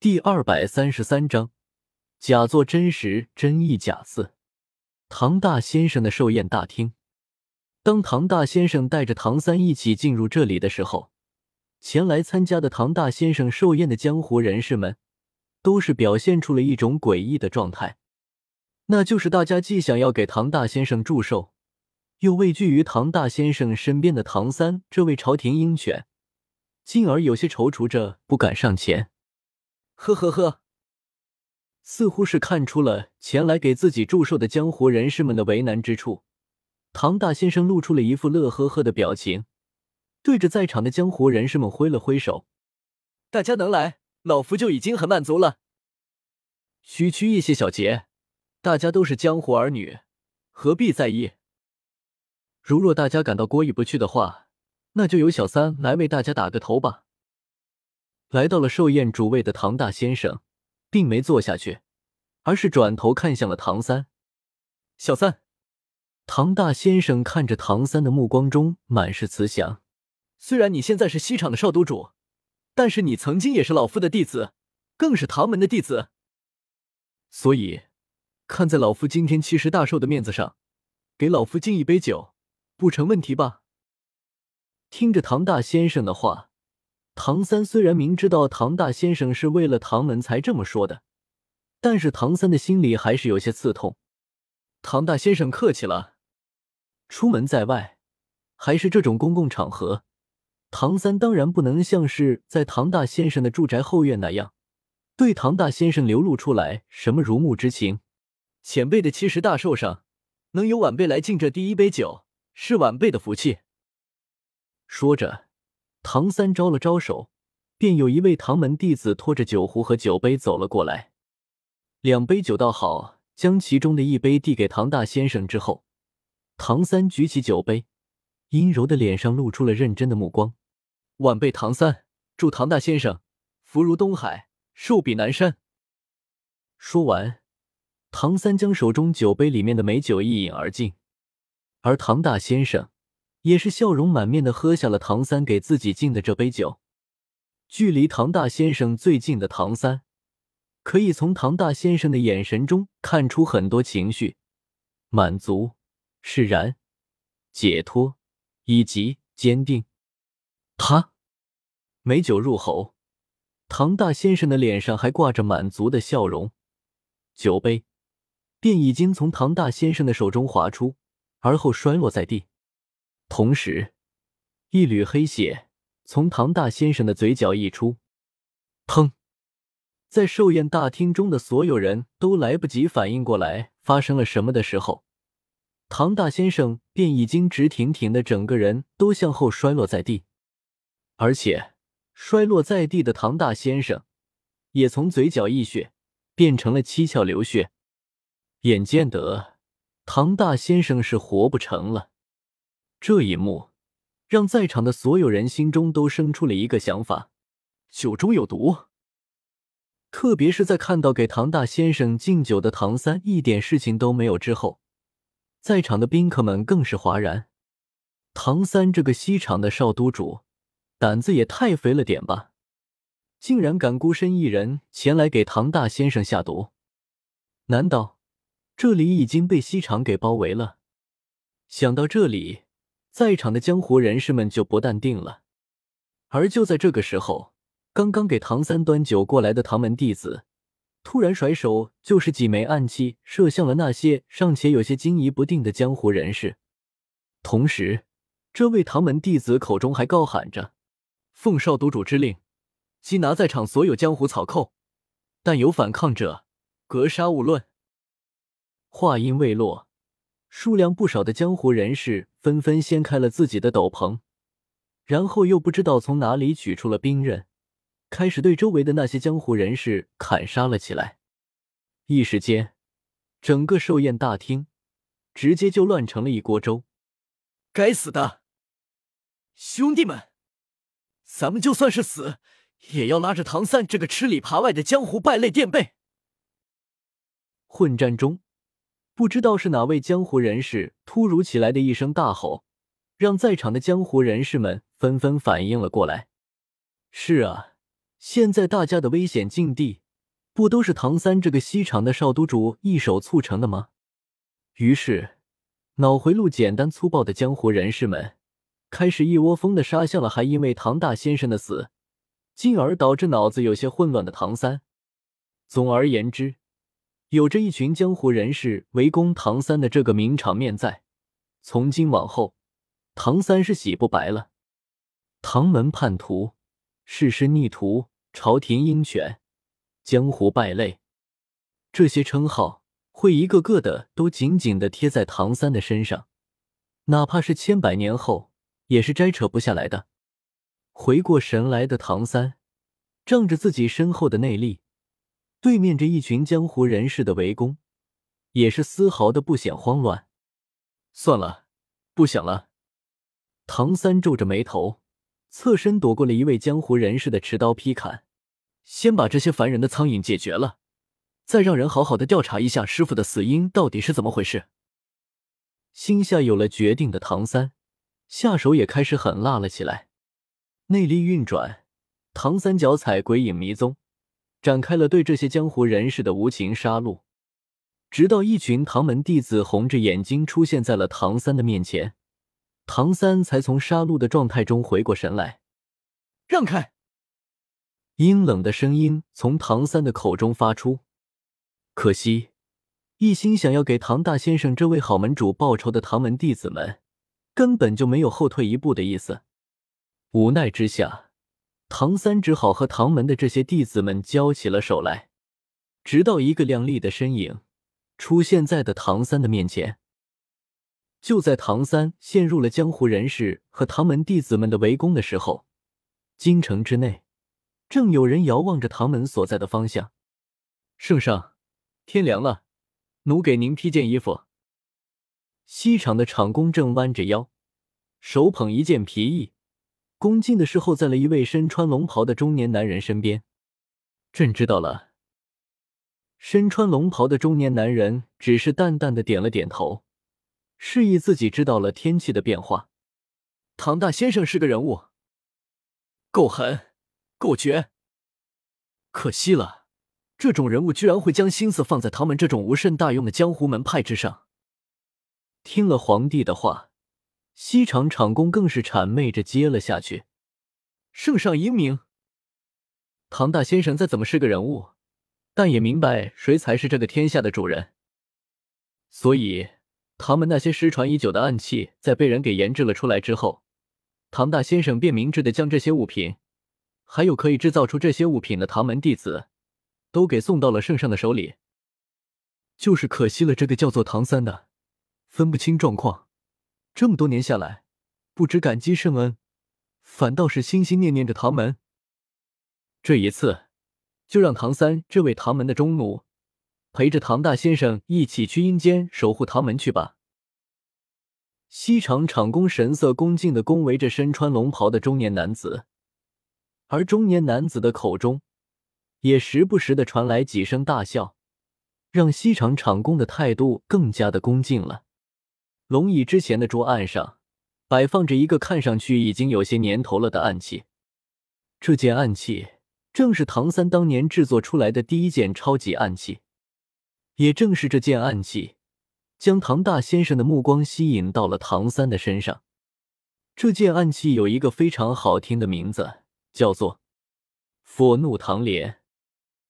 第二百三十三章，假作真实，真亦假似。唐大先生的寿宴大厅，当唐大先生带着唐三一起进入这里的时候，前来参加的唐大先生寿宴的江湖人士们，都是表现出了一种诡异的状态，那就是大家既想要给唐大先生祝寿，又畏惧于唐大先生身边的唐三这位朝廷鹰犬，进而有些踌躇着不敢上前。呵呵呵，似乎是看出了前来给自己祝寿的江湖人士们的为难之处，唐大先生露出了一副乐呵呵的表情，对着在场的江湖人士们挥了挥手：“大家能来，老夫就已经很满足了。区区一些小节，大家都是江湖儿女，何必在意？如若大家感到过意不去的话，那就由小三来为大家打个头吧。”来到了寿宴主位的唐大先生，并没坐下去，而是转头看向了唐三。小三，唐大先生看着唐三的目光中满是慈祥。虽然你现在是西厂的少督主，但是你曾经也是老夫的弟子，更是唐门的弟子。所以，看在老夫今天七十大寿的面子上，给老夫敬一杯酒，不成问题吧？听着唐大先生的话。唐三虽然明知道唐大先生是为了唐门才这么说的，但是唐三的心里还是有些刺痛。唐大先生客气了。出门在外，还是这种公共场合，唐三当然不能像是在唐大先生的住宅后院那样，对唐大先生流露出来什么如沐之情。前辈的七十大寿上，能有晚辈来敬这第一杯酒，是晚辈的福气。说着。唐三招了招手，便有一位唐门弟子拖着酒壶和酒杯走了过来。两杯酒倒好，将其中的一杯递给唐大先生之后，唐三举起酒杯，阴柔的脸上露出了认真的目光。晚辈唐三祝唐大先生福如东海，寿比南山。说完，唐三将手中酒杯里面的美酒一饮而尽，而唐大先生。也是笑容满面的喝下了唐三给自己敬的这杯酒。距离唐大先生最近的唐三，可以从唐大先生的眼神中看出很多情绪：满足、释然、解脱以及坚定。他美酒入喉，唐大先生的脸上还挂着满足的笑容，酒杯便已经从唐大先生的手中滑出，而后摔落在地。同时，一缕黑血从唐大先生的嘴角溢出，砰！在寿宴大厅中的所有人都来不及反应过来发生了什么的时候，唐大先生便已经直挺挺的整个人都向后摔落在地，而且摔落在地的唐大先生也从嘴角溢血变成了七窍流血，眼见得唐大先生是活不成了。这一幕让在场的所有人心中都生出了一个想法：酒中有毒。特别是在看到给唐大先生敬酒的唐三一点事情都没有之后，在场的宾客们更是哗然。唐三这个西厂的少督主，胆子也太肥了点吧！竟然敢孤身一人前来给唐大先生下毒？难道这里已经被西厂给包围了？想到这里。在场的江湖人士们就不淡定了，而就在这个时候，刚刚给唐三端酒过来的唐门弟子突然甩手，就是几枚暗器射向了那些尚且有些惊疑不定的江湖人士。同时，这位唐门弟子口中还高喊着：“奉少督主之令，缉拿在场所有江湖草寇，但有反抗者，格杀勿论。”话音未落。数量不少的江湖人士纷纷掀开了自己的斗篷，然后又不知道从哪里取出了兵刃，开始对周围的那些江湖人士砍杀了起来。一时间，整个寿宴大厅直接就乱成了一锅粥。该死的兄弟们，咱们就算是死，也要拉着唐三这个吃里扒外的江湖败类垫背。混战中。不知道是哪位江湖人士突如其来的一声大吼，让在场的江湖人士们纷纷反应了过来。是啊，现在大家的危险境地，不都是唐三这个西厂的少督主一手促成的吗？于是，脑回路简单粗暴的江湖人士们开始一窝蜂的杀向了还因为唐大先生的死，进而导致脑子有些混乱的唐三。总而言之，有着一群江湖人士围攻唐三的这个名场面在，从今往后，唐三是洗不白了。唐门叛徒。世师逆徒、朝廷鹰犬、江湖败类，这些称号会一个个的都紧紧的贴在唐三的身上，哪怕是千百年后，也是摘扯不下来的。回过神来的唐三，仗着自己身后的内力，对面这一群江湖人士的围攻，也是丝毫的不显慌乱。算了，不想了。唐三皱着眉头。侧身躲过了一位江湖人士的持刀劈砍，先把这些烦人的苍蝇解决了，再让人好好的调查一下师傅的死因到底是怎么回事。心下有了决定的唐三，下手也开始狠辣了起来。内力运转，唐三脚踩鬼影迷踪，展开了对这些江湖人士的无情杀戮，直到一群唐门弟子红着眼睛出现在了唐三的面前。唐三才从杀戮的状态中回过神来，让开！阴冷的声音从唐三的口中发出。可惜，一心想要给唐大先生这位好门主报仇的唐门弟子们，根本就没有后退一步的意思。无奈之下，唐三只好和唐门的这些弟子们交起了手来，直到一个亮丽的身影出现在的唐三的面前。就在唐三陷入了江湖人士和唐门弟子们的围攻的时候，京城之内正有人遥望着唐门所在的方向。圣上，天凉了，奴给您披件衣服。西厂的厂工正弯着腰，手捧一件皮衣，恭敬的侍候在了一位身穿龙袍的中年男人身边。朕知道了。身穿龙袍的中年男人只是淡淡的点了点头。示意自己知道了天气的变化。唐大先生是个人物，够狠，够绝。可惜了，这种人物居然会将心思放在唐门这种无甚大用的江湖门派之上。听了皇帝的话，西厂厂公更是谄媚着接了下去。圣上英明。唐大先生再怎么是个人物，但也明白谁才是这个天下的主人，所以。唐门那些失传已久的暗器，在被人给研制了出来之后，唐大先生便明智的将这些物品，还有可以制造出这些物品的唐门弟子，都给送到了圣上的手里。就是可惜了这个叫做唐三的，分不清状况，这么多年下来，不知感激圣恩，反倒是心心念念着唐门。这一次，就让唐三这位唐门的中奴。陪着唐大先生一起去阴间守护唐门去吧。西厂厂工神色恭敬的恭维着身穿龙袍的中年男子，而中年男子的口中也时不时的传来几声大笑，让西厂厂工的态度更加的恭敬了。龙椅之前的桌案上摆放着一个看上去已经有些年头了的暗器，这件暗器正是唐三当年制作出来的第一件超级暗器。也正是这件暗器，将唐大先生的目光吸引到了唐三的身上。这件暗器有一个非常好听的名字，叫做“佛怒唐莲”。